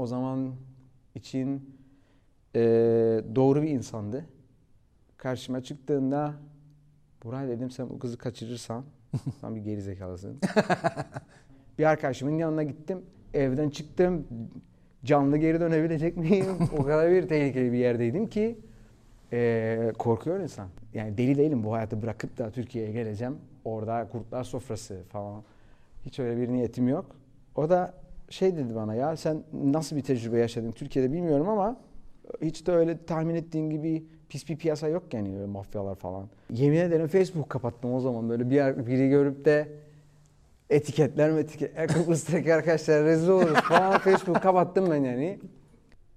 o zaman için e, doğru bir insandı. Karşıma çıktığında Buray dedim sen bu kızı kaçırırsan sen bir geri zekalısın. bir arkadaşımın yanına gittim. Evden çıktım. Canlı geri dönebilecek miyim? o kadar bir tehlikeli bir yerdeydim ki e, korkuyor insan. Yani deli değilim bu hayatı bırakıp da Türkiye'ye geleceğim. Orada kurtlar sofrası falan. Hiç öyle bir niyetim yok. O da şey dedi bana ya sen nasıl bir tecrübe yaşadın Türkiye'de bilmiyorum ama hiç de öyle tahmin ettiğin gibi pis bir piyasa yok yani öyle mafyalar falan. Yemin ederim Facebook kapattım o zaman böyle bir biri görüp de etiketler mi etiketler Kıbrıs'taki arkadaşlar rezil oluruz falan Facebook kapattım ben yani.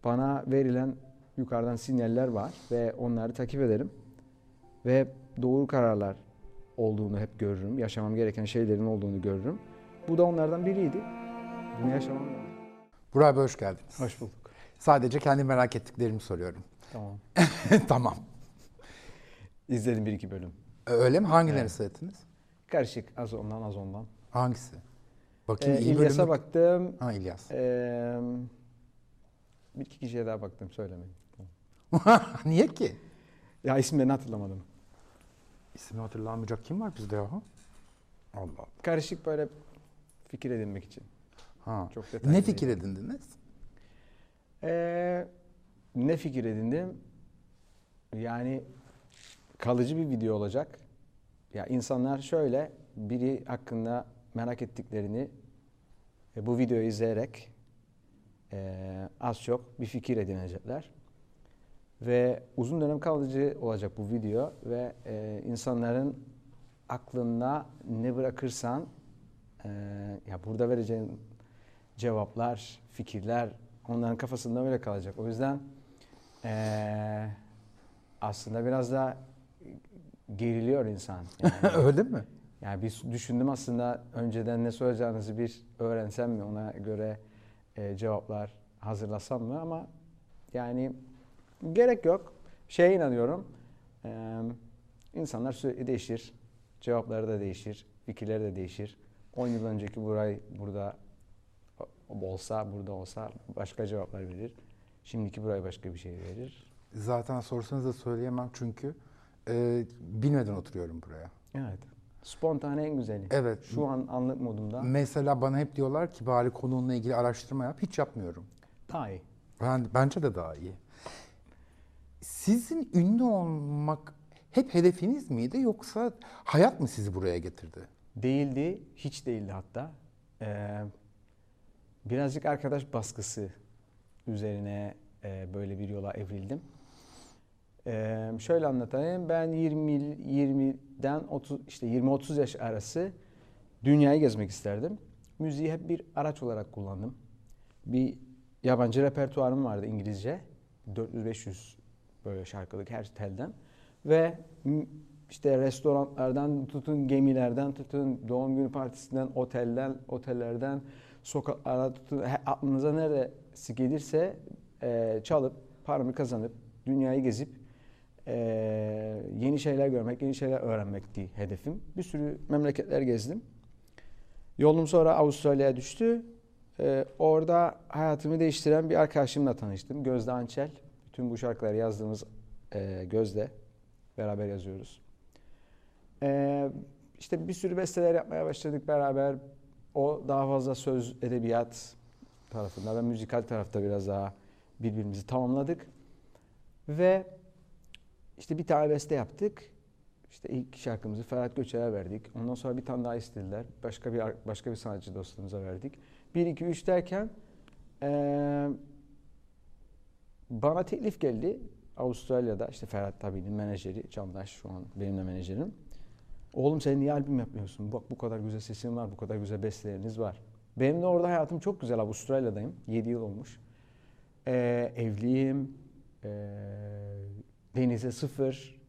Bana verilen yukarıdan sinyaller var ve onları takip ederim. Ve doğru kararlar olduğunu hep görürüm. Yaşamam gereken şeylerin olduğunu görürüm. Bu da onlardan biriydi. Bunu yaşamam lazım. Burak Bey hoş geldiniz. Hoş bulduk. Sadece kendi merak ettiklerimi soruyorum. Tamam. tamam. İzledim bir iki bölüm. Öyle mi? Hangilerini Evet. seyrettiniz? Karışık az ondan az ondan. Hangisi? Bakayım Ee, iyi İlyas'a bölümü- baktım. Ha İlyas. Ee, bir iki kişiye daha baktım söylemeyin. Niye ki? Ya isimlerini hatırlamadım. İsmini hatırlamayacak kim var bizde ya? Allah Allah. Karışık böyle fikir edinmek için. Ha. Çok detaylı Ne değil. fikir edindiniz? Ee, ne fikir edindim? Yani kalıcı bir video olacak. Ya insanlar şöyle biri hakkında merak ettiklerini e, bu videoyu izleyerek e, az çok bir fikir edinecekler. Ve uzun dönem kalıcı olacak bu video ve e, insanların aklında ne bırakırsan e, ya burada vereceğin cevaplar, fikirler onların kafasında öyle kalacak. O yüzden eee, aslında biraz da geriliyor insan. Yani, Öyle mi? yani bir düşündüm aslında önceden ne soracağınızı bir öğrensem mi ona göre eee, cevaplar hazırlasam mı ama yani gerek yok. Şeye inanıyorum. eee, insanlar sürekli değişir. Cevapları da değişir. Fikirleri de değişir. 10 yıl önceki Buray burada olsa, burada olsa başka cevaplar verir. Şimdiki Buray başka bir şey verir. Zaten sorsanız da söyleyemem çünkü e, bilmeden oturuyorum buraya. Evet. Spontane en güzeli. Evet. Şu an anlık modumda Mesela bana hep diyorlar ki bari konunla ilgili araştırma yap. Hiç yapmıyorum. daha iyi. Ben, bence de daha iyi. Sizin ünlü olmak hep hedefiniz miydi yoksa hayat mı sizi buraya getirdi? Değildi, hiç değildi hatta. Ee, birazcık arkadaş baskısı üzerine e, böyle bir yola evrildim. Ee, şöyle anlatayım. Ben 20 20'den 30 işte 20-30 yaş arası dünyayı gezmek isterdim. Müziği hep bir araç olarak kullandım. Bir yabancı repertuarım vardı İngilizce. 400-500 böyle şarkılık her telden. Ve işte restoranlardan tutun gemilerden tutun doğum günü partisinden otelden otellerden sokaklara tutun aklınıza neresi gelirse e, çalıp paramı kazanıp dünyayı gezip e, yeni şeyler görmek, yeni şeyler öğrenmekti hedefim. Bir sürü memleketler gezdim. Yolum sonra Avustralya'ya düştü. Ee, orada hayatımı değiştiren bir arkadaşımla tanıştım. Gözde Ançel. Bütün bu şarkıları yazdığımız e, Gözde. Beraber yazıyoruz. Ee, işte bir sürü besteler yapmaya başladık beraber. O daha fazla söz, edebiyat tarafında. Ben müzikal tarafta biraz daha birbirimizi tamamladık. Ve işte bir tane beste yaptık. İşte ilk şarkımızı Ferhat Göçer'e verdik. Ondan sonra bir tane daha istediler. Başka bir başka bir sanatçı dostumuza verdik. 1 2 3 derken eee, bana teklif geldi. Avustralya'da işte Ferhat tabi'nin menajeri Candaş şu an benim de menajerim. Oğlum sen niye albüm yapmıyorsun? Bak bu kadar güzel sesin var, bu kadar güzel besteleriniz var. Benim de orada hayatım çok güzel. Avustralya'dayım. 7 yıl olmuş. Eee, evliyim. Eee, denize sıfır.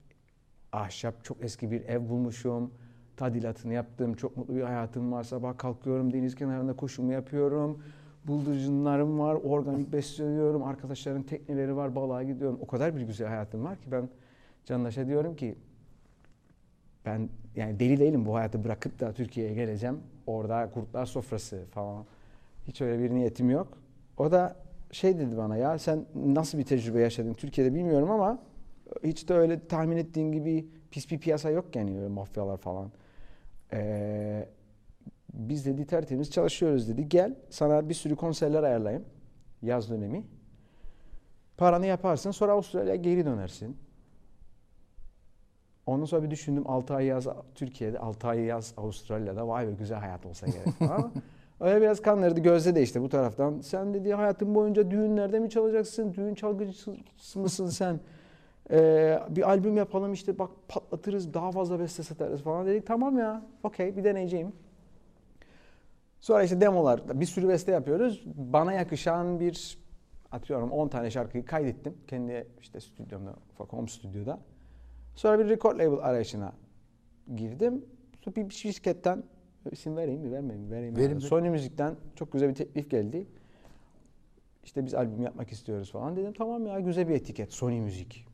Ahşap çok eski bir ev bulmuşum. Tadilatını yaptım. Çok mutlu bir hayatım var. Sabah kalkıyorum deniz kenarında koşumu yapıyorum. Bıldırcınlarım var. Organik besleniyorum. Arkadaşların tekneleri var. Balığa gidiyorum. O kadar bir güzel hayatım var ki ben Candaş'a diyorum ki ben yani deli değilim bu hayatı bırakıp da Türkiye'ye geleceğim. Orada kurtlar sofrası falan. Hiç öyle bir niyetim yok. O da şey dedi bana ya sen nasıl bir tecrübe yaşadın Türkiye'de bilmiyorum ama hiç de öyle tahmin ettiğin gibi pis bir piyasa yok yani öyle mafyalar falan. Ee, biz dedi tertemiz çalışıyoruz dedi. Gel sana bir sürü konserler ayarlayayım yaz dönemi. Paranı yaparsın sonra Avustralya'ya geri dönersin. Ondan sonra bir düşündüm 6 ay yaz Türkiye'de 6 ay yaz Avustralya'da vay be güzel hayat olsa gerek falan. Öyle biraz kandırdı gözde de işte bu taraftan. Sen dedi hayatın boyunca düğünlerde mi çalacaksın? Düğün çalgıcısı mısın sen? Ee, bir albüm yapalım işte bak patlatırız daha fazla beste satarız falan dedik. Tamam ya okey bir deneyeceğim. Sonra işte demolar bir sürü beste yapıyoruz. Bana yakışan bir atıyorum 10 tane şarkıyı kaydettim. Kendi işte stüdyomda home stüdyoda. Sonra bir record label arayışına girdim. Sonra bir şirketten isim vereyim mi vermeyeyim mi vereyim mi? Verin. Sony Müzik'ten çok güzel bir teklif geldi. İşte biz albüm yapmak istiyoruz falan dedim. Tamam ya güzel bir etiket Sony Müzik.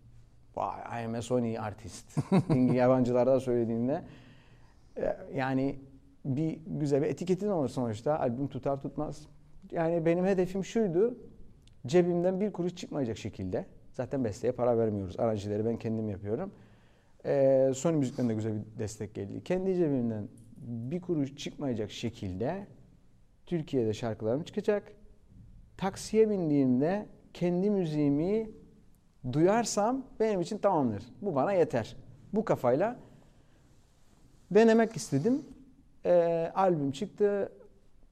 Vay I am a Sony artist. Yabancılarda söylediğinde e, yani bir güzel bir etiketin olur sonuçta. Albüm tutar tutmaz. Yani benim hedefim şuydu. Cebimden bir kuruş çıkmayacak şekilde. Zaten besteye para vermiyoruz. Aranjileri ben kendim yapıyorum. Ee, Sony Müzik'ten de güzel bir destek geldi. Kendi cebimden bir kuruş çıkmayacak şekilde Türkiye'de şarkılarım çıkacak. Taksiye bindiğimde kendi müziğimi duyarsam benim için tamamdır. Bu bana yeter. Bu kafayla denemek istedim. Ee, albüm çıktı.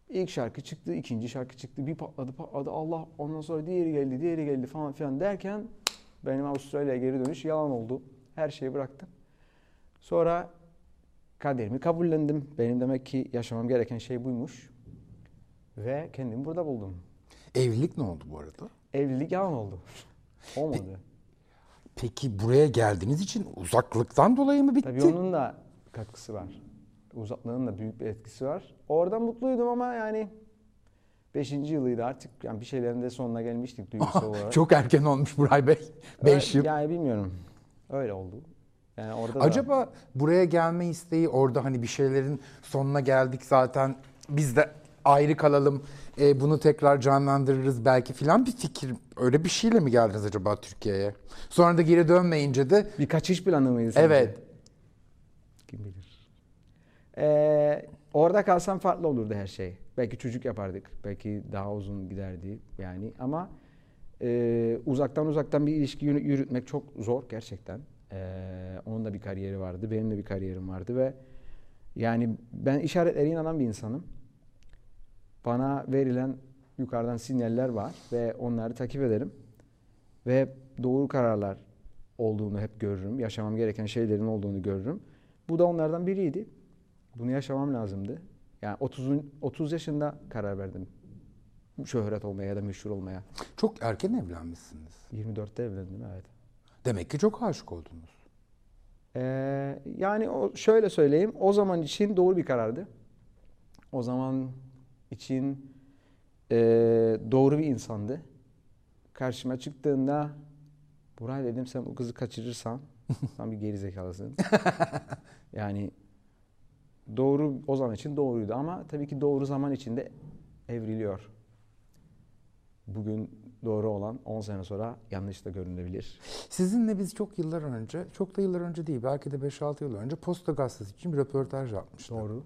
İlk şarkı çıktı, ikinci şarkı çıktı. Bir patladı patladı. Allah ondan sonra diğeri geldi, diğeri geldi falan filan derken benim Avustralya'ya geri dönüş yalan oldu. Her şeyi bıraktım. Sonra kaderimi kabullendim. Benim demek ki yaşamam gereken şey buymuş. Ve kendimi burada buldum. Evlilik ne oldu bu arada? Evlilik yalan oldu. Olmadı. Peki buraya geldiğiniz için uzaklıktan dolayı mı bitti? Tabii onun da katkısı var. Uzaklığın da büyük bir etkisi var. Orada mutluydum ama yani 5. yılıydı artık yani bir şeylerin de sonuna gelmiştik duygusal olarak. Çok erken olmuş Buray Bey. 5 yıl. Yani bilmiyorum. Öyle oldu. Yani orada da- Acaba buraya gelme isteği orada hani bir şeylerin sonuna geldik zaten biz de ayrı kalalım e, bunu tekrar canlandırırız belki filan bir fikir öyle bir şeyle mi geldiniz acaba Türkiye'ye? Sonra da geri dönmeyince de bir kaçış planı mıydı? sence? evet Kim bilir. Ee, orada kalsam farklı olurdu her şey. Belki çocuk yapardık. Belki daha uzun giderdi yani ama e, uzaktan uzaktan bir ilişki yürü- yürütmek çok zor gerçekten. Ee, onun da bir kariyeri vardı. Benim de bir kariyerim vardı ve yani ben işaretlere inanan bir insanım. Bana verilen yukarıdan sinyaller var ve onları takip ederim. Ve doğru kararlar olduğunu hep görürüm. Yaşamam gereken şeylerin olduğunu görürüm. Bu da onlardan biriydi. Bunu yaşamam lazımdı. Yani 30 30 yaşında karar verdim. Şöhret olmaya ya da meşhur olmaya. çok erken evlenmişsiniz. 24'te evlendim evet. Demek ki çok aşık oldunuz. Ee, yani o, şöyle söyleyeyim. O zaman için doğru bir karardı. O zaman için e, doğru bir insandı. Karşıma çıktığında Buray dedim sen bu kızı kaçırırsan sen bir gerizekalısın. yani doğru o zaman için doğruydu ama tabii ki doğru zaman içinde evriliyor. Bugün doğru olan 10 sene sonra yanlış da görünebilir. Sizinle biz çok yıllar önce, çok da yıllar önce değil belki de 5-6 yıl önce Posta Gazetesi için bir röportaj yapmıştık. Doğru.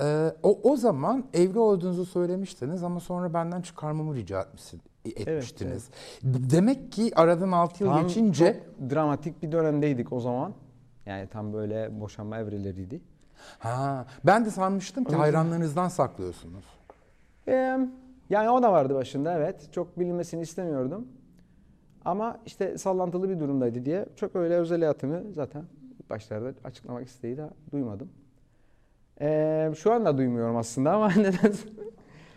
Ee, o, o zaman evli olduğunuzu söylemiştiniz ama sonra benden çıkarmamı rica etmişsin, etmiştiniz. Demek ki aradan 6 yıl Tam geçince çok dramatik bir dönemdeydik o zaman. Yani tam böyle boşanma evreleriydi. ha ben de sanmıştım ki hayranlarınızdan saklıyorsunuz. Ee, yani o da vardı başında evet. Çok bilinmesini istemiyordum. Ama işte sallantılı bir durumdaydı diye çok öyle özel hayatımı zaten başlarda açıklamak isteği de duymadım. Ee, şu anda duymuyorum aslında ama neden?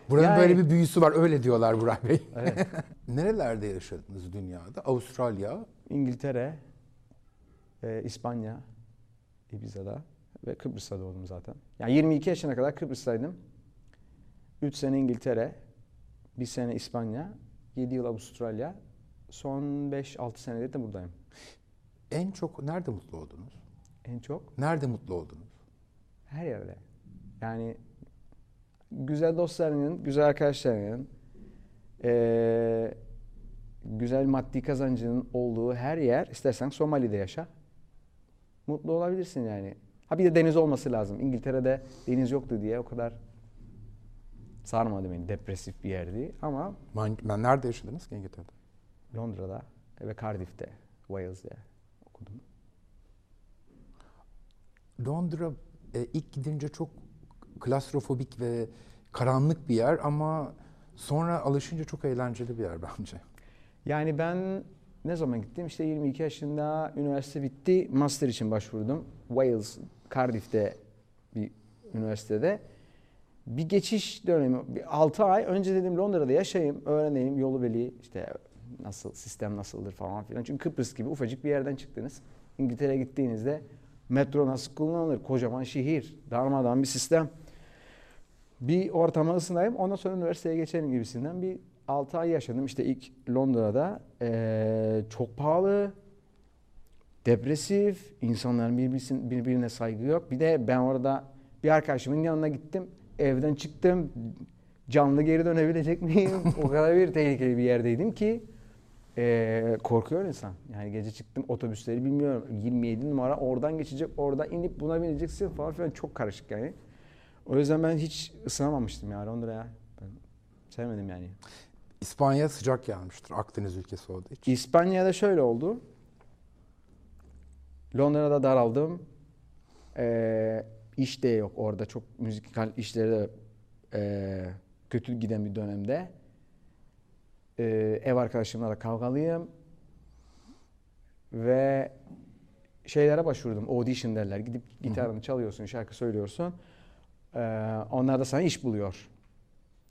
Buranın Yani- böyle bir büyüsü var öyle diyorlar Burak Bey. Evet. Nerelerde yaşadınız dünyada? Avustralya, İngiltere, e, İspanya, Ibiza'da ve Kıbrıs'ta doğdum zaten. Yani 22 yaşına kadar Kıbrıs'taydım. 3 sene İngiltere, 1 sene İspanya, 7 yıl Avustralya. Son 5-6 senedir de buradayım. en çok nerede mutlu oldunuz? En çok Nerede mutlu oldunuz? her yerde. Yani güzel dostlarının, güzel arkadaşlarının, e, güzel maddi kazancının olduğu her yer istersen Somali'de yaşa. Mutlu olabilirsin yani. Ha bir de deniz olması lazım. İngiltere'de deniz yoktu diye o kadar sarmadı beni. Depresif bir yerdi ama Ben, ben nerede yaşadınız ki İngiltere'de? Londra'da ve Cardiff'te, Wales'de okudum. Londra e, ilk gidince çok klastrofobik ve karanlık bir yer ama sonra alışınca çok eğlenceli bir yer bence. Yani ben ne zaman gittim? İşte 22 yaşında üniversite bitti. Master için başvurdum. Wales, Cardiff'te bir üniversitede. Bir geçiş dönemi, bir 6 ay önce dedim Londra'da yaşayayım, öğreneyim yolu beli, işte nasıl, sistem nasıldır falan filan. Çünkü Kıbrıs gibi ufacık bir yerden çıktınız. İngiltere'ye gittiğinizde metro nasıl kullanılır, kocaman şehir, darmadağın bir sistem. Bir ortama ısınayım, ondan sonra üniversiteye geçelim gibisinden bir 6 ay yaşadım. İşte ilk Londra'da Ee, çok pahalı, depresif, insanların birbirine saygı yok. Bir de ben orada bir arkadaşımın yanına gittim, evden çıktım, canlı geri dönebilecek miyim? o kadar bir tehlikeli bir yerdeydim ki ee, korkuyor insan. Yani gece çıktım otobüsleri bilmiyorum. 27 numara oradan geçecek, orada inip buna bineceksin falan filan çok karışık yani. O yüzden ben hiç ısınamamıştım ya Londra'ya. Ben sevmedim yani. İspanya sıcak gelmiştir Akdeniz ülkesi olduğu için. İspanya'da şöyle oldu. Londra'da daraldım. Ee, iş de yok orada. Çok müzikal işleri de ee, kötü giden bir dönemde. Ee, ev arkadaşımla da kavgalıyım. Ve şeylere başvurdum. Audition derler. Gidip gitarını çalıyorsun, şarkı söylüyorsun. Ee, onlar da sana iş buluyor.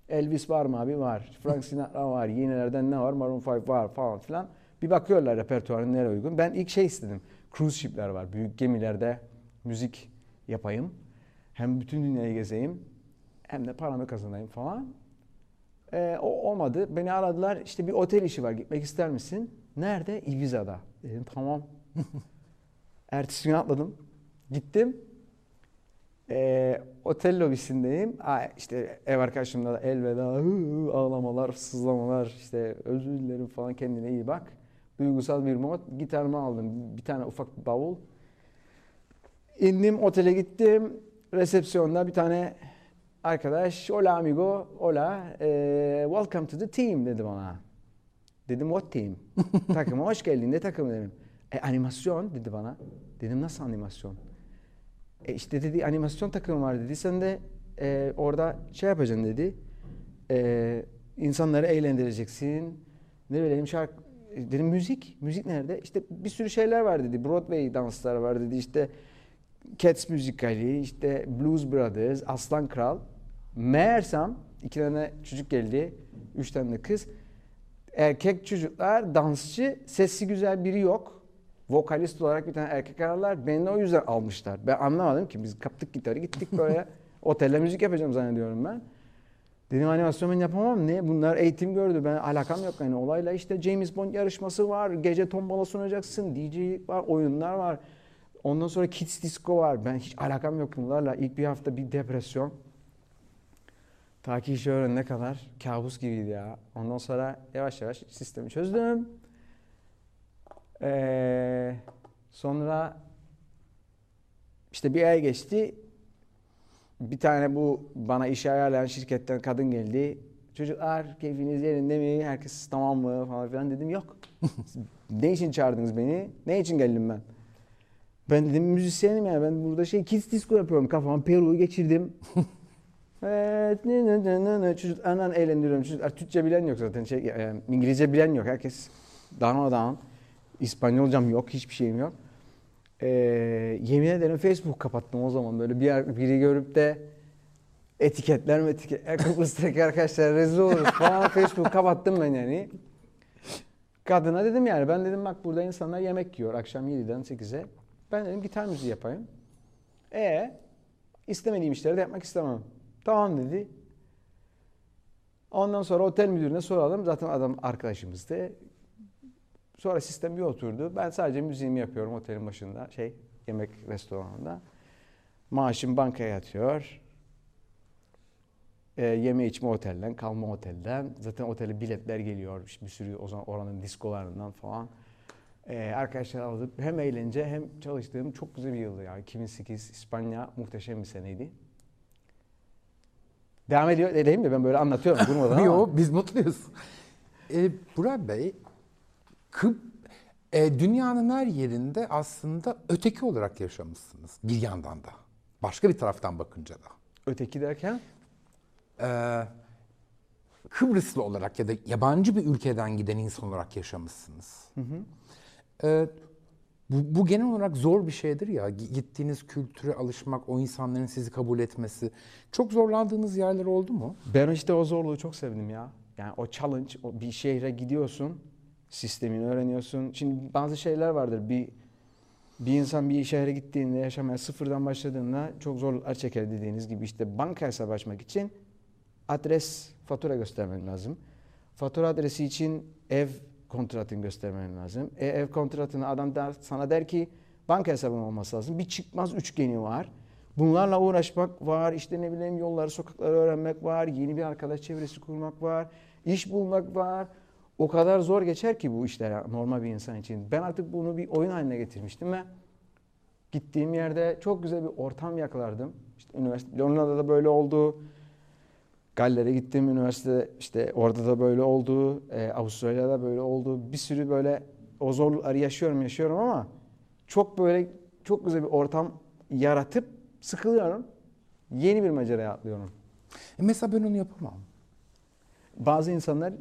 Elvis var mı abi? Var. Frank Sinatra var. Yenilerden ne var? Maroon 5 var falan filan. Bir bakıyorlar repertuarın nereye uygun. Ben ilk şey istedim. Cruise ship'ler var. Büyük gemilerde müzik yapayım. Hem bütün dünyayı gezeyim. Hem de paramı kazanayım falan. Ee, o olmadı. Beni aradılar. İşte bir otel işi var. Gitmek ister misin? Nerede? Ibiza'da. Dedim tamam. Ertesi gün atladım. Gittim. Ee, otel lobisindeyim. Aa, işte ev arkadaşımla da elveda, hı, ağlamalar, sızlamalar, işte özür dilerim falan kendine iyi bak. Duygusal bir mod. Gitarımı aldım. Bir tane ufak bir bavul. İndim otele gittim. Resepsiyonda bir tane arkadaş, hola amigo, hola, eh, welcome to the team dedi bana. Dedim what team? Takıma hoş geldin. Ne takımı dedim. E, animasyon dedi bana. Dedim nasıl animasyon? E işte dedi animasyon takımı var dedi. Sen de e, orada şey yapacaksın dedi. E, insanları eğlendireceksin. Ne bileyim şarkı e, dedim müzik. Müzik nerede? İşte bir sürü şeyler var dedi. Broadway danslar var dedi. İşte Cats müzikali, işte Blues Brothers, Aslan Kral. Meğersem iki tane çocuk geldi. Üç tane de kız. Erkek çocuklar dansçı. Sesi güzel biri yok vokalist olarak bir tane erkek aralar. Beni de o yüzden almışlar. Ben anlamadım ki. Biz kaptık gitarı gittik böyle. otelde müzik yapacağım zannediyorum ben. Dedim animasyon ben yapamam. Ne? Bunlar eğitim gördü. Ben alakam yok. Yani olayla işte James Bond yarışması var. Gece tombala sunacaksın. DJ var. Oyunlar var. Ondan sonra Kids Disco var. Ben hiç alakam yok bunlarla. İlk bir hafta bir depresyon. Ta ki işi öğrenene kadar kabus gibiydi ya. Ondan sonra yavaş yavaş sistemi çözdüm. Ee, sonra işte bir ay geçti. Bir tane bu bana işe ayarlayan şirketten kadın geldi. Çocuklar keyfiniz yerinde mi? Herkes tamam mı? Falan filan dedim yok. ne için çağırdınız beni? Ne için geldim ben? Ben dedim müzisyenim ya. Ben burada şey kids disco yapıyorum. Kafam Peru'yu geçirdim. evet, ne, ne, ne, ne. Çocuk anan eğlendiriyorum. Çocuklar Türkçe bilen yok zaten. Şey, yani İngilizce bilen yok. Herkes darmadağın. İspanyolcam yok, hiçbir şeyim yok. Ee, yemin ederim Facebook kapattım o zaman böyle bir biri görüp de etiketler mi etiket, Kıbrıs'taki arkadaşlar rezil oluruz falan Facebook kapattım ben yani. Kadına dedim yani ben dedim bak burada insanlar yemek yiyor akşam 7'den 8'e. Ben dedim gitar müziği yapayım. E istemediğim işleri de yapmak istemem. Tamam dedi. Ondan sonra otel müdürüne soralım. Zaten adam arkadaşımızdı. Sonra sistem bir oturdu. Ben sadece müziğimi yapıyorum otelin başında. Şey, yemek restoranında. Maaşım bankaya yatıyor. E, yeme içme otelden, kalma otelden. Zaten otele biletler geliyor. Bir sürü o zaman oranın diskolarından falan. E, arkadaşlar alıp hem eğlence hem çalıştığım çok güzel bir yıldı ya. 2008 İspanya muhteşem bir seneydi. Devam ediyor edeyim mi? Ben böyle anlatıyorum durmadan ama. Yo, biz mutluyuz. E, Burak Bey, Kıp, e, dünyanın her yerinde aslında öteki olarak yaşamışsınız bir yandan da. Başka bir taraftan bakınca da. Öteki derken? Ee, Kıbrıslı olarak ya da yabancı bir ülkeden giden insan olarak yaşamışsınız. Ee, bu, bu genel olarak zor bir şeydir ya. Gittiğiniz kültüre alışmak, o insanların sizi kabul etmesi. Çok zorlandığınız yerler oldu mu? Ben işte o zorluğu çok sevdim ya. Yani o challenge, o bir şehre gidiyorsun, sistemini öğreniyorsun. Şimdi bazı şeyler vardır. Bir bir insan bir şehre gittiğinde yaşamaya sıfırdan başladığında çok zorluklar çeker dediğiniz gibi işte banka hesabı açmak için adres, fatura göstermen lazım. Fatura adresi için ev kontratını göstermen lazım. E, ev kontratını adam der, sana der ki banka hesabın olması lazım. Bir çıkmaz üçgeni var. Bunlarla uğraşmak var, işte ne bileyim yolları, sokakları öğrenmek var, yeni bir arkadaş çevresi kurmak var, iş bulmak var. O kadar zor geçer ki bu işler normal bir insan için. Ben artık bunu bir oyun haline getirmiştim ve gittiğim yerde çok güzel bir ortam yakalardım. İşte üniversite, Londra'da da böyle oldu. Galler'e gittim üniversite işte orada da böyle oldu. Ee, Avustralya'da böyle oldu. Bir sürü böyle o zorlukları yaşıyorum yaşıyorum ama çok böyle çok güzel bir ortam yaratıp sıkılıyorum. Yeni bir maceraya atlıyorum. E mesela ben onu yapamam. Bazı insanlar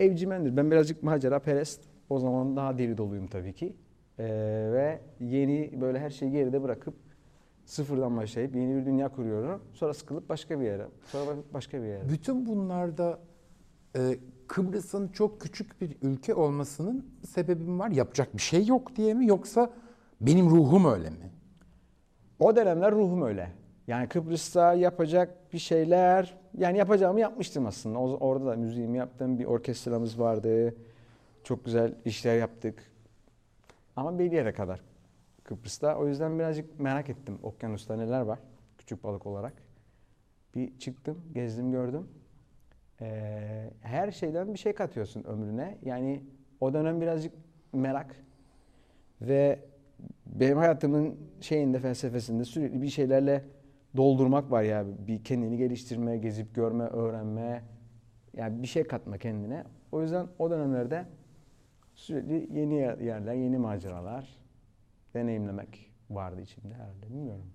evcimendir. Ben birazcık macera perest. O zaman daha deli doluyum tabii ki. Ee, ve yeni böyle her şeyi geride bırakıp sıfırdan başlayıp yeni bir dünya kuruyorum. Sonra sıkılıp başka bir yere. Sonra başka bir yere. Bütün bunlarda e, Kıbrıs'ın çok küçük bir ülke olmasının sebebi mi var? Yapacak bir şey yok diye mi? Yoksa benim ruhum öyle mi? O dönemler ruhum öyle. Yani Kıbrıs'ta yapacak bir şeyler, yani yapacağımı yapmıştım aslında. O- Orada da müziğimi yaptım, bir orkestramız vardı. Çok güzel işler yaptık. Ama bir yere kadar Kıbrıs'ta. O yüzden birazcık merak ettim okyanusta neler var küçük balık olarak. Bir çıktım, gezdim, gördüm. Ee, her şeyden bir şey katıyorsun ömrüne. Yani o dönem birazcık merak ve benim hayatımın şeyinde felsefesinde sürekli bir şeylerle doldurmak var ya bir kendini geliştirme, gezip görme, öğrenme yani bir şey katma kendine. O yüzden o dönemlerde sürekli yeni yer- yerler, yeni maceralar deneyimlemek vardı içimde herhalde bilmiyorum.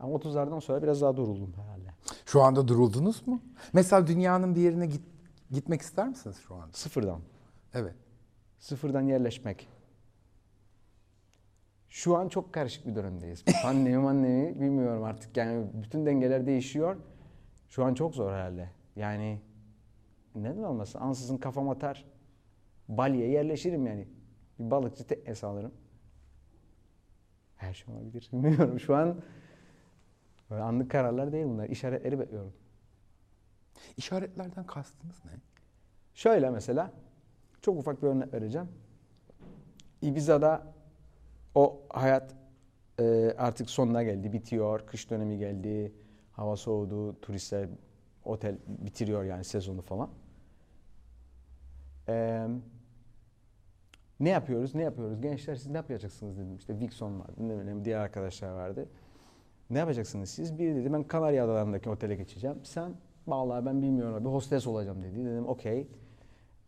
Ama 30'lardan sonra biraz daha duruldum herhalde. Şu anda duruldunuz mu? Mesela dünyanın bir yerine git, gitmek ister misiniz şu anda? Sıfırdan. Evet. Sıfırdan yerleşmek. Şu an çok karışık bir dönemdeyiz. Pandemi mandemi bilmiyorum artık. Yani bütün dengeler değişiyor. Şu an çok zor herhalde. Yani neden olmasın? Ansızın kafam atar. Bali'ye yerleşirim yani. Bir balıkçı teknesi alırım. Her şey olabilir. Bilmiyorum. Şu an böyle anlık kararlar değil bunlar. İşaretleri bekliyorum. İşaretlerden kastınız ne? Şöyle mesela çok ufak bir örnek vereceğim. Ibiza'da o hayat e, artık sonuna geldi, bitiyor. Kış dönemi geldi, hava soğudu, turistler otel bitiriyor yani sezonu falan. E, ne yapıyoruz, ne yapıyoruz? Gençler siz ne yapacaksınız dedim. İşte Vixon vardı, ne bileyim diğer arkadaşlar vardı. Ne yapacaksınız siz? Biri dedi ben Kanarya Adaları'ndaki otele geçeceğim. Sen vallahi ben bilmiyorum abi hostes olacağım dedi. Dedim okey.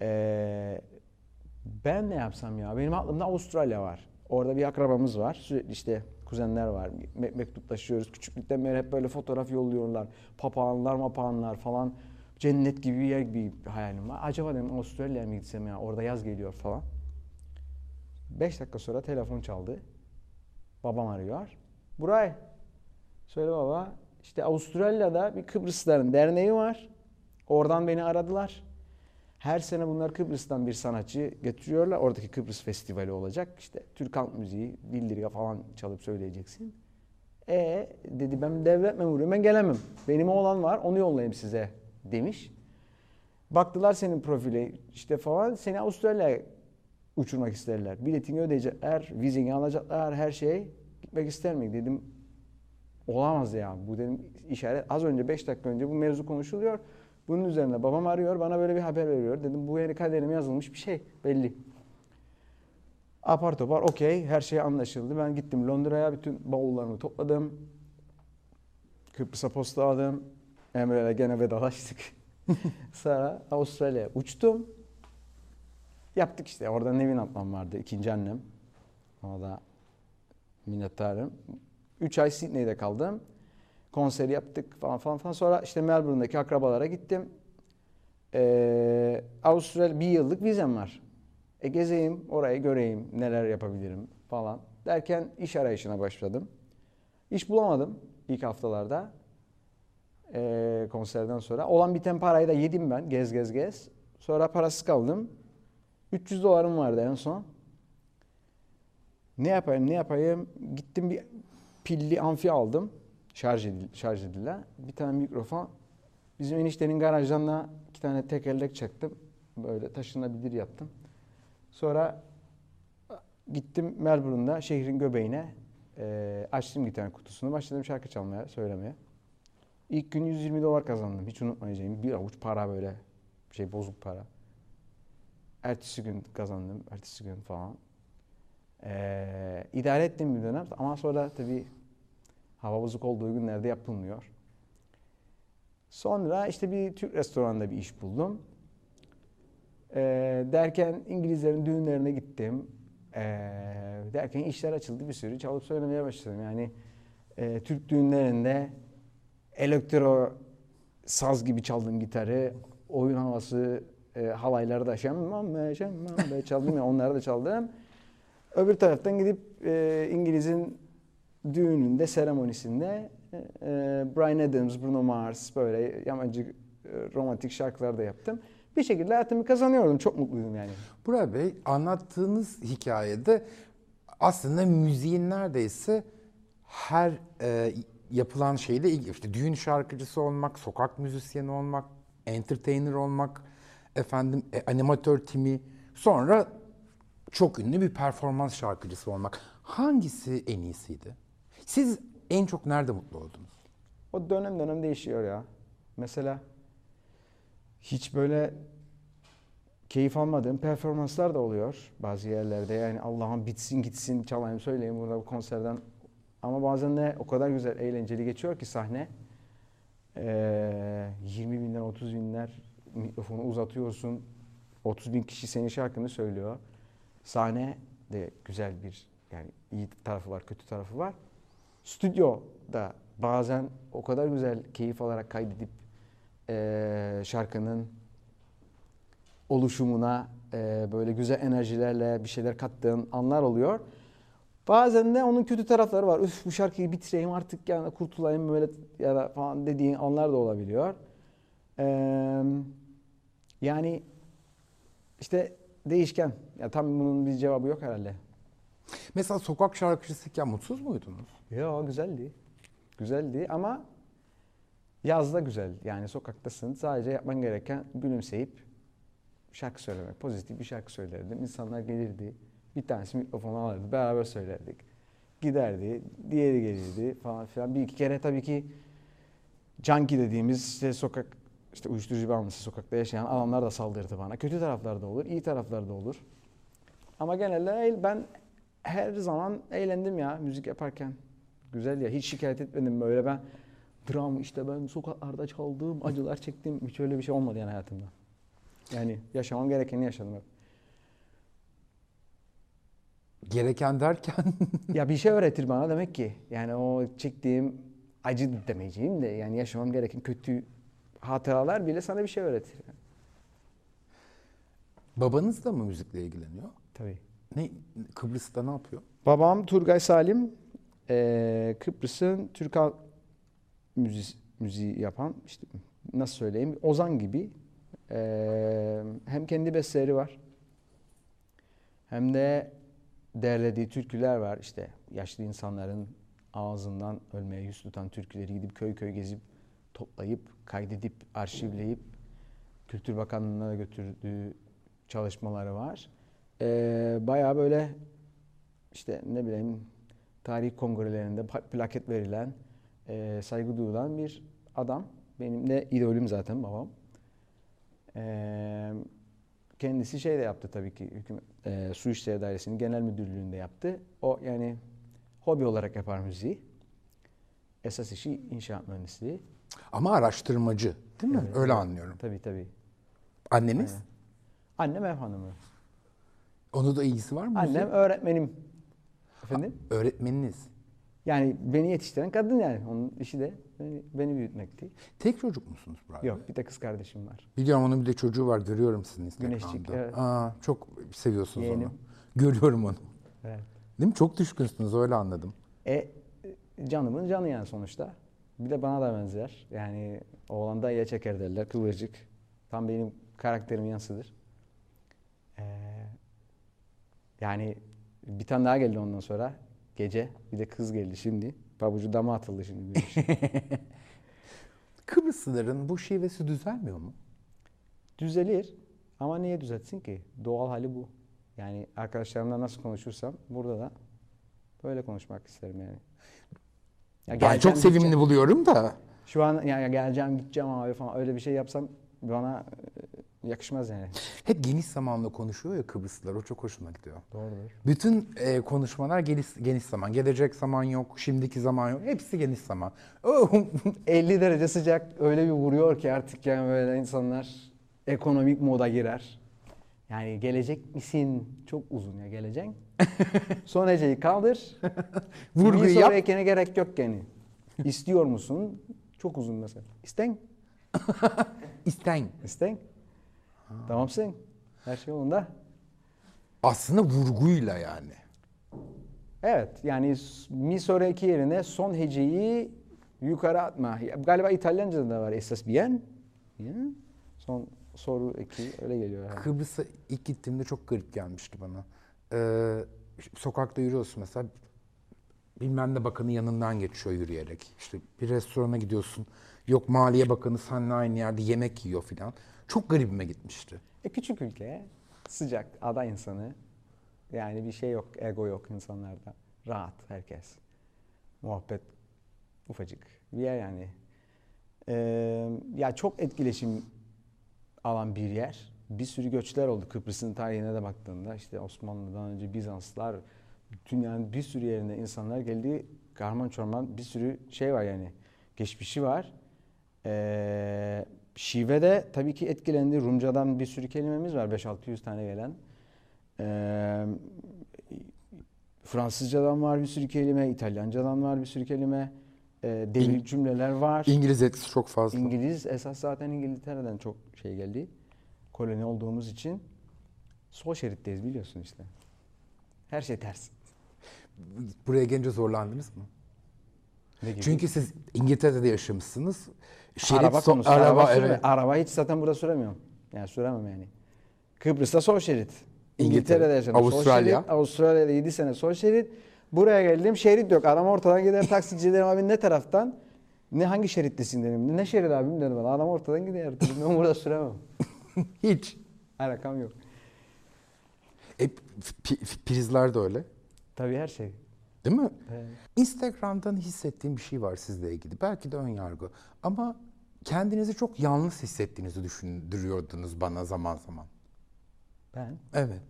Ee, ben ne yapsam ya? Benim aklımda Avustralya var. Orada bir akrabamız var. Sürekli işte kuzenler var. Me- mektuplaşıyoruz. Küçüklükten beri hep böyle fotoğraf yolluyorlar. Papağanlar mapağanlar falan. Cennet gibi bir yer gibi bir hayalim var. Acaba dedim Avustralya'ya mı gitsem ya? Orada yaz geliyor falan. Beş dakika sonra telefon çaldı. Babam arıyor. Buray. Söyle baba. İşte Avustralya'da bir Kıbrıslıların derneği var. Oradan beni aradılar. Her sene bunlar Kıbrıs'tan bir sanatçı getiriyorlar. Oradaki Kıbrıs Festivali olacak. İşte Türk halk müziği, bildiriga falan çalıp söyleyeceksin. E dedi ben devlet memuruyum ben gelemem. Benim oğlan var onu yollayayım size demiş. Baktılar senin profile işte falan seni Avustralya'ya uçurmak isterler. Biletini ödeyecekler, vizeni alacaklar her şey. Gitmek ister miyim dedim. olamaz ya. Bu dedim işaret. Az önce 5 dakika önce bu mevzu konuşuluyor. Bunun üzerine babam arıyor bana böyle bir haber veriyor. Dedim bu yeni kaderime yazılmış bir şey belli. Apar topar okey her şey anlaşıldı. Ben gittim Londra'ya bütün bavullarımı topladım. Kıbrıs'a postaladım. Emre'yle gene vedalaştık. Sonra Avustralya'ya uçtum. Yaptık işte. Orada Nevin ablam vardı. ikinci annem. Ona da minnettarım. 3 ay Sydney'de kaldım. Konseri yaptık falan falan falan. Sonra işte Melbourne'daki akrabalara gittim. Ee, Avustralya bir yıllık vizem var. E gezeyim, orayı göreyim, neler yapabilirim falan. Derken iş arayışına başladım. İş bulamadım ilk haftalarda. Ee, konserden sonra. Olan biten parayı da yedim ben gez gez gez. Sonra parasız kaldım. 300 dolarım vardı en son. Ne yapayım ne yapayım? Gittim bir pilli amfi aldım. Şarj, edil, şarj edilen. Bir tane mikrofon. Bizim eniştenin garajdan da iki tane tekerlek çaktım. Böyle taşınabilir yaptım. Sonra gittim Melbourne'da şehrin göbeğine e, açtım gitar kutusunu. Başladım şarkı çalmaya, söylemeye. İlk gün 120 dolar kazandım. Hiç unutmayacağım. Bir avuç para böyle. Şey bozuk para. Ertesi gün kazandım. Ertesi gün falan. Ee, idare ettim bir dönem ama sonra tabii hava bozuk olduğu günlerde yapılmıyor. Sonra işte bir Türk restoranında bir iş buldum. Ee, derken İngilizlerin düğünlerine gittim. Ee, derken işler açıldı bir sürü çalıp söylemeye başladım. Yani e, Türk düğünlerinde elektro saz gibi çaldım gitarı, oyun havası e, halayları da şemmam be şemmam çaldım ya onları da çaldım. Öbür taraftan gidip e, İngiliz'in düğününde, seremonisinde e, Brian Adams, Bruno Mars böyle yabancı e, romantik şarkılar da yaptım. Bir şekilde hayatımı kazanıyordum. Çok mutluydum yani. Burak Bey anlattığınız hikayede aslında müziğin neredeyse her e, yapılan şeyle ilgili. İşte düğün şarkıcısı olmak, sokak müzisyeni olmak, entertainer olmak, efendim e, animatör timi, sonra çok ünlü bir performans şarkıcısı olmak. Hangisi en iyisiydi? Siz en çok nerede mutlu oldunuz? O dönem dönem değişiyor ya. Mesela hiç böyle keyif almadığım performanslar da oluyor bazı yerlerde. Yani Allah'ım bitsin gitsin çalayım söyleyeyim burada bu konserden. Ama bazen de o kadar güzel eğlenceli geçiyor ki sahne. Ee, 20 binler 30 binler mikrofonu uzatıyorsun. 30 bin kişi senin şarkını söylüyor. Sahne de güzel bir yani iyi tarafı var kötü tarafı var. Stüdyoda bazen o kadar güzel keyif alarak kaydedip e, şarkının oluşumuna e, böyle güzel enerjilerle bir şeyler kattığın anlar oluyor. Bazen de onun kötü tarafları var. Üf bu şarkıyı bitireyim artık yani kurtulayım böyle ya da falan dediğin anlar da olabiliyor. Ee, yani işte değişken. Ya tam bunun bir cevabı yok herhalde. Mesela sokak şarkıcısıyken mutsuz muydunuz? Ya güzeldi. Güzeldi ama yazda güzel. Yani sokaktasın. Sadece yapman gereken gülümseyip şarkı söylemek. Pozitif bir şarkı söylerdim. İnsanlar gelirdi. Bir tanesi mikrofonu alırdı. Beraber söylerdik. Giderdi. Diğeri gelirdi falan filan. Bir iki kere tabii ki junkie dediğimiz işte sokak işte uyuşturucu bağımlısı sokakta yaşayan adamlar da saldırdı bana. Kötü taraflar da olur, iyi taraflar da olur. Ama genelde ben her zaman eğlendim ya müzik yaparken. Güzel ya. Hiç şikayet etmedim böyle ben. Dram işte ben sokaklarda çaldım, acılar çektim. Hiç öyle bir şey olmadı yani hayatımda. Yani yaşamam gerekeni yaşadım hep. Gereken derken ya bir şey öğretir bana demek ki. Yani o çektiğim acı demeyeceğim de yani yaşamam gereken kötü hatıralar bile sana bir şey öğretir. babanız da mı müzikle ilgileniyor? Tabii. Ne Kıbrıs'ta ne yapıyor? Babam Turgay Salim, eee, Kıbrıs'ın Türk halk müziği, müziği yapan, işte nasıl söyleyeyim, Ozan gibi. Eee, hem kendi besteleri var, hem de derlediği türküler var. İşte yaşlı insanların ağzından ölmeye yüz tutan türküleri gidip köy köy gezip toplayıp, kaydedip, arşivleyip Kültür Bakanlığı'na götürdüğü çalışmaları var. Ee, bayağı böyle işte ne bileyim tarih kongrelerinde plaket verilen e, saygı duyulan bir adam. Benim de idolüm zaten babam. E, kendisi şey de yaptı tabii ki hükümet, e, Su İşleri Dairesi'nin genel müdürlüğünde yaptı. O yani hobi olarak yapar müziği. Esas işi inşaat mühendisliği. Ama araştırmacı değil mi? Evet, Öyle evet. anlıyorum. Tabii tabii. Anneniz? Aynen. Annem ev hanımı. Onu da ilgisi var mı? Annem öğretmenim. Efendim? Öğretmeniniz. Yani beni yetiştiren kadın yani. Onun işi de beni, beni büyütmekti. Tek çocuk musunuz Burak? Yok bir de kız kardeşim var. Biliyorum onun bir de çocuğu var. Görüyorum sizin Instagram'da. Güneşçik, evet. Aa, çok seviyorsunuz Yeğenim. onu. Görüyorum onu. Evet. Değil mi? Çok düşkünsünüz öyle anladım. E canımın canı yani sonuçta. Bir de bana da benzer. Yani oğlan da ya çeker derler. Kıvırcık. Tam benim karakterimin yansıdır. Ee, yani bir tane daha geldi ondan sonra. Gece. Bir de kız geldi şimdi. Pabucu dama atıldı şimdi. Kıbrıslıların bu şivesi düzelmiyor mu? Düzelir. Ama niye düzeltsin ki? Doğal hali bu. Yani arkadaşlarımla nasıl konuşursam burada da böyle konuşmak isterim yani. Ya ben çok sevimli gideceğim. buluyorum da. Şu an ya geleceğim gideceğim abi falan öyle bir şey yapsam bana e, yakışmaz yani. Hep geniş zamanla konuşuyor ya Kıbrıslılar. O çok hoşuma gidiyor. Doğrudur. Bütün e, konuşmalar geniş, geniş zaman. Gelecek zaman yok, şimdiki zaman yok. Hepsi geniş zaman. Oh, 50 derece sıcak öyle bir vuruyor ki artık yani böyle insanlar ekonomik moda girer. Yani gelecek misin? Çok uzun ya geleceksin. Son heceyi kaldır. Vurguyu yap. sonrakine gerek yok yani. İstiyor musun? Çok uzun mesela. İsten. İsten. İsten. Tamamsın. Her şey yolunda. Aslında vurguyla yani. Evet yani mi sonraki yerine son heceyi yukarı atma. Galiba İtalyanca'da da var esas. Bien. Son soru eki öyle geliyor. Yani. Kıbrıs'a ilk gittiğimde çok garip gelmişti bana. Ee, sokakta yürüyorsun mesela bilmem ne bakanı yanından geçiyor yürüyerek. İşte bir restorana gidiyorsun. Yok maliye bakanı seninle aynı yerde yemek yiyor filan. Çok garibime gitmişti. E, küçük ülke, sıcak, ada insanı. Yani bir şey yok, ego yok insanlarda. Rahat herkes. Muhabbet ufacık bir yer yani. Ee, ya çok etkileşim alan bir yer. Bir sürü göçler oldu Kıbrıs'ın tarihine de baktığında. işte Osmanlı'dan önce Bizanslar, dünyanın bir sürü yerinde insanlar geldi. Karman çorman bir sürü şey var yani. Geçmişi var. Ee, şive de tabii ki etkilendi. Rumcadan bir sürü kelimemiz var. 5-600 tane gelen. Ee, Fransızcadan var bir sürü kelime. İtalyancadan var bir sürü kelime. Ee, devrik İng- cümleler var. İngiliz etkisi çok fazla. İngiliz esas zaten İngiltere'den çok şey geldi. Koloni olduğumuz için sol şeritteyiz biliyorsun işte. Her şey ters. Buraya gelince zorlandınız mı? Ne gibi? Çünkü siz İngiltere'de de yaşamışsınız. Şerit araba so- konusu. araba, Araba, evet. araba hiç zaten burada süremiyorum. Yani süremem yani. Kıbrıs'ta sol şerit. İngiltere, İngiltere'de yaşadım. sol Avustralya. şerit. Avustralya'da 7 sene sol şerit. Buraya geldim şerit yok. Adam ortadan gider taksici dedim abi ne taraftan? Ne hangi şerittesin dedim. Ne şerit abim dedim. bana. Adam ortadan gider. Dedim, ben burada süremem. Hiç. Alakam yok. E, prizler de öyle. Tabii her şey. Değil mi? Evet. Instagram'dan hissettiğim bir şey var sizle ilgili. Belki de ön yargı. Ama kendinizi çok yalnız hissettiğinizi düşündürüyordunuz bana zaman zaman. Ben Evet.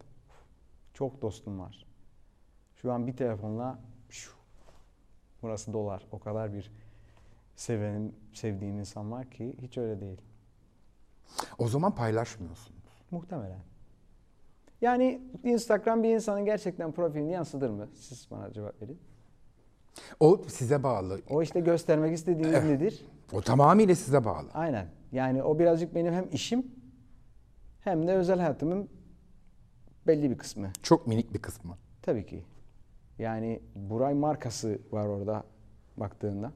çok dostum var. Şu an bir telefonla şu, burası dolar. O kadar bir sevenim, sevdiğim insan var ki hiç öyle değil. O zaman paylaşmıyorsunuz. Muhtemelen. Yani Instagram bir insanın gerçekten profilini yansıtır mı? Siz bana cevap verin. O size bağlı. O işte göstermek istediğiniz nedir? O tamamıyla size bağlı. Aynen. Yani o birazcık benim hem işim hem de özel hayatımın belli bir kısmı. Çok minik bir kısmı. Tabii ki. Yani Buray markası var orada baktığında.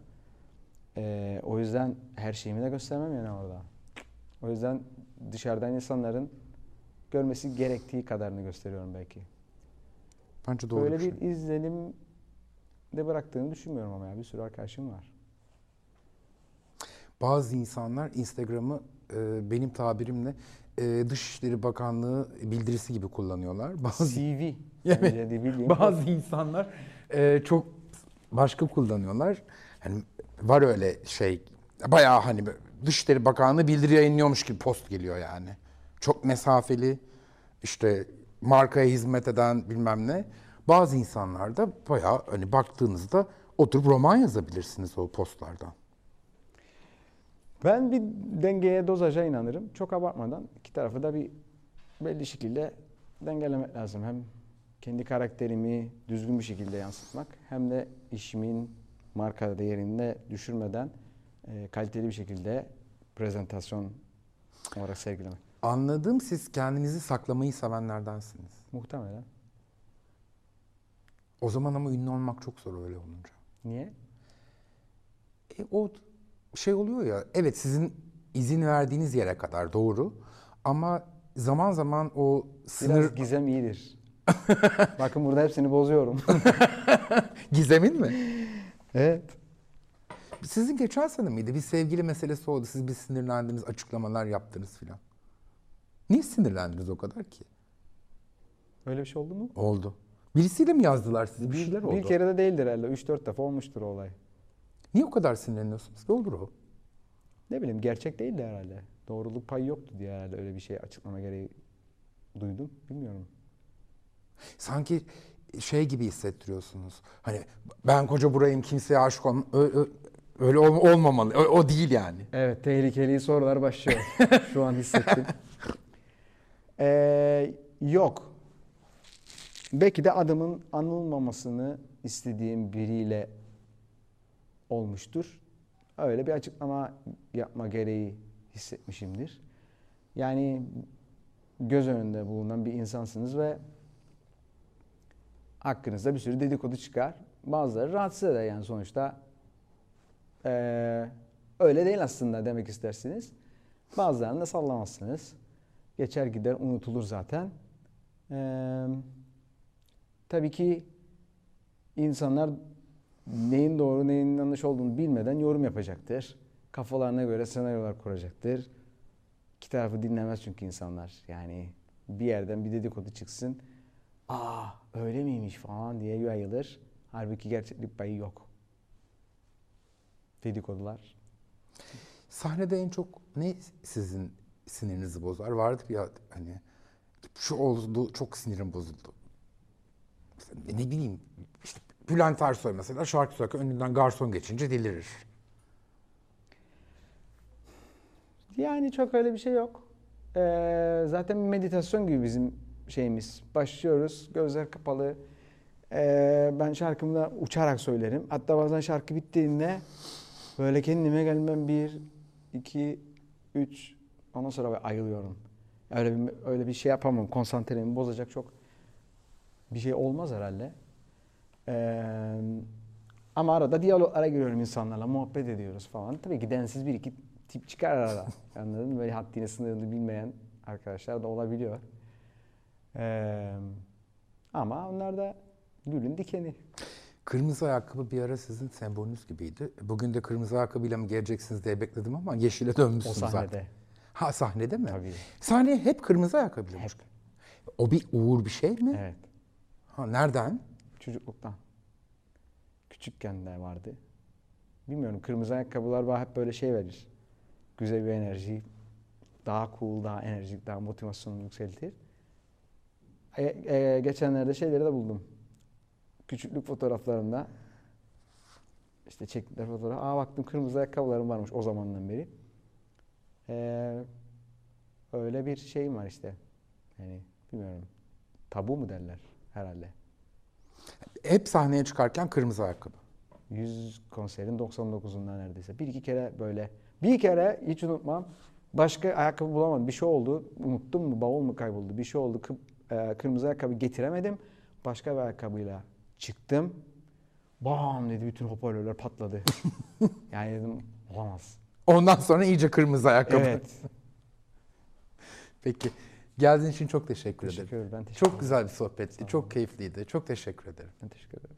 Ee, o yüzden her şeyimi de göstermem yani orada. O yüzden dışarıdan insanların görmesi gerektiği kadarını gösteriyorum belki. Bence doğru Böyle bir şey. bir izlenim de bıraktığını düşünmüyorum ama ya bir sürü arkadaşım var. Bazı insanlar Instagram'ı e, benim tabirimle e, Dışişleri Bakanlığı bildirisi gibi kullanıyorlar. Bazı CV. Bildiğim- Bazı insanlar e, çok başka kullanıyorlar. Hani var öyle şey. Bayağı hani Dışişleri Bakanlığı bildiri yayınlıyormuş gibi post geliyor yani. Çok mesafeli işte markaya hizmet eden bilmem ne. Bazı insanlar da bayağı hani baktığınızda oturup roman yazabilirsiniz o postlardan. Ben bir dengeye, dozaja inanırım. Çok abartmadan iki tarafı da bir belli şekilde dengelemek lazım. Hem kendi karakterimi düzgün bir şekilde yansıtmak hem de işimin marka değerini düşürmeden e, kaliteli bir şekilde prezentasyon olarak sergilemek. Anladığım siz kendinizi saklamayı sevenlerdensiniz. Muhtemelen. O zaman ama ünlü olmak çok zor öyle olunca. Niye? E, o şey oluyor ya, evet sizin izin verdiğiniz yere kadar doğru ama zaman zaman o sınır Biraz gizem iyidir. Bakın burada hepsini bozuyorum. gizemin mi? evet. Sizin geçen sene miydi? Bir sevgili meselesi oldu. Siz bir sinirlendiniz, açıklamalar yaptınız filan. Niye sinirlendiniz o kadar ki? Öyle bir şey oldu mu? Oldu. Birisiyle mi yazdılar sizi? Bir şeyler oldu. Bir kere de değildir herhalde. 3-4 defa olmuştur o olay. Niye o kadar sinirleniyorsunuz? Ne olur o? Ne bileyim gerçek değildi herhalde. Doğruluk payı yoktu diye herhalde öyle bir şey açıklama gereği duydum. Bilmiyorum. Sanki şey gibi hissettiriyorsunuz. Hani ben koca burayım kimseye aşık olmam. Öyle, öyle ol- olmamalı. O, o değil yani. Evet tehlikeli sorular başlıyor. Şu an hissettim. Ee, yok. Belki de adımın anılmamasını istediğim biriyle olmuştur. Öyle bir açıklama yapma gereği hissetmişimdir. Yani göz önünde bulunan bir insansınız ve hakkınızda bir sürü dedikodu çıkar. Bazıları rahatsız eder yani sonuçta. Ee, öyle değil aslında demek istersiniz. Bazılarını da sallamazsınız. Geçer gider unutulur zaten. Ee, tabii ki insanlar neyin doğru neyin yanlış olduğunu bilmeden yorum yapacaktır. Kafalarına göre senaryolar kuracaktır. İki tarafı dinlemez çünkü insanlar. Yani bir yerden bir dedikodu çıksın. Aa öyle miymiş falan diye yayılır. Halbuki gerçeklik payı yok. Dedikodular. Sahnede en çok ne sizin sinirinizi bozar? Vardır ya hani şu oldu çok sinirim bozuldu. Ne bileyim işte Bülent Ersoy mesela şarkı söylerken önünden garson geçince delirir. Yani çok öyle bir şey yok. Ee, zaten meditasyon gibi bizim şeyimiz. Başlıyoruz, gözler kapalı. Ee, ben şarkımı da uçarak söylerim. Hatta bazen şarkı bittiğinde böyle kendime gelmem bir, iki, üç, ondan sonra ayılıyorum. Öyle bir, öyle bir şey yapamam. Konsantremi bozacak çok bir şey olmaz herhalde. Ee, ama arada diyaloglara giriyorum insanlarla, muhabbet ediyoruz falan. Tabii ki densiz bir iki tip çıkar arada. Anladın mı? Böyle haddini sınırını bilmeyen arkadaşlar da olabiliyor. Ee, ama onlar da gülün dikeni. Kırmızı ayakkabı bir ara sizin sembolünüz gibiydi. Bugün de kırmızı ayakkabıyla mı geleceksiniz diye bekledim ama yeşile O dönmüşsünüz sahnede. zaten. Ha sahnede mi? Tabii. Sahneye hep kırmızı ayakkabıyla Hep. O bir uğur bir şey mi? Evet. Ha, nereden? Çocukluktan. Küçükken de vardı. Bilmiyorum kırmızı ayakkabılar bana hep böyle şey verir. Güzel bir enerji. Daha cool, daha enerjik, daha motivasyonu yükseltir. E, e, geçenlerde şeyleri de buldum. Küçüklük fotoğraflarımda işte çektikleri fotoğraf. Aa baktım kırmızı ayakkabılarım varmış o zamandan beri. Ee, öyle bir şeyim var işte. Yani bilmiyorum. Tabu mu derler herhalde. Hep sahneye çıkarken kırmızı ayakkabı. 100 konserin 99'undan neredeyse. Bir iki kere böyle. Bir kere hiç unutmam. Başka ayakkabı bulamadım. Bir şey oldu. Unuttum mu? Bavul mu kayboldu? Bir şey oldu. Kı- e, kırmızı ayakkabı getiremedim. Başka bir ayakkabıyla çıktım. Bam dedi bütün hoparlörler patladı. yani dedim olamaz. Ondan sonra iyice kırmızı ayakkabı. Evet. Peki. Geldiğin için çok teşekkür, Teşekkür ederim. Ben teşekkür Çok ederim. güzel bir sohbetti. Çok keyifliydi. Çok teşekkür ederim. Ben teşekkür ederim.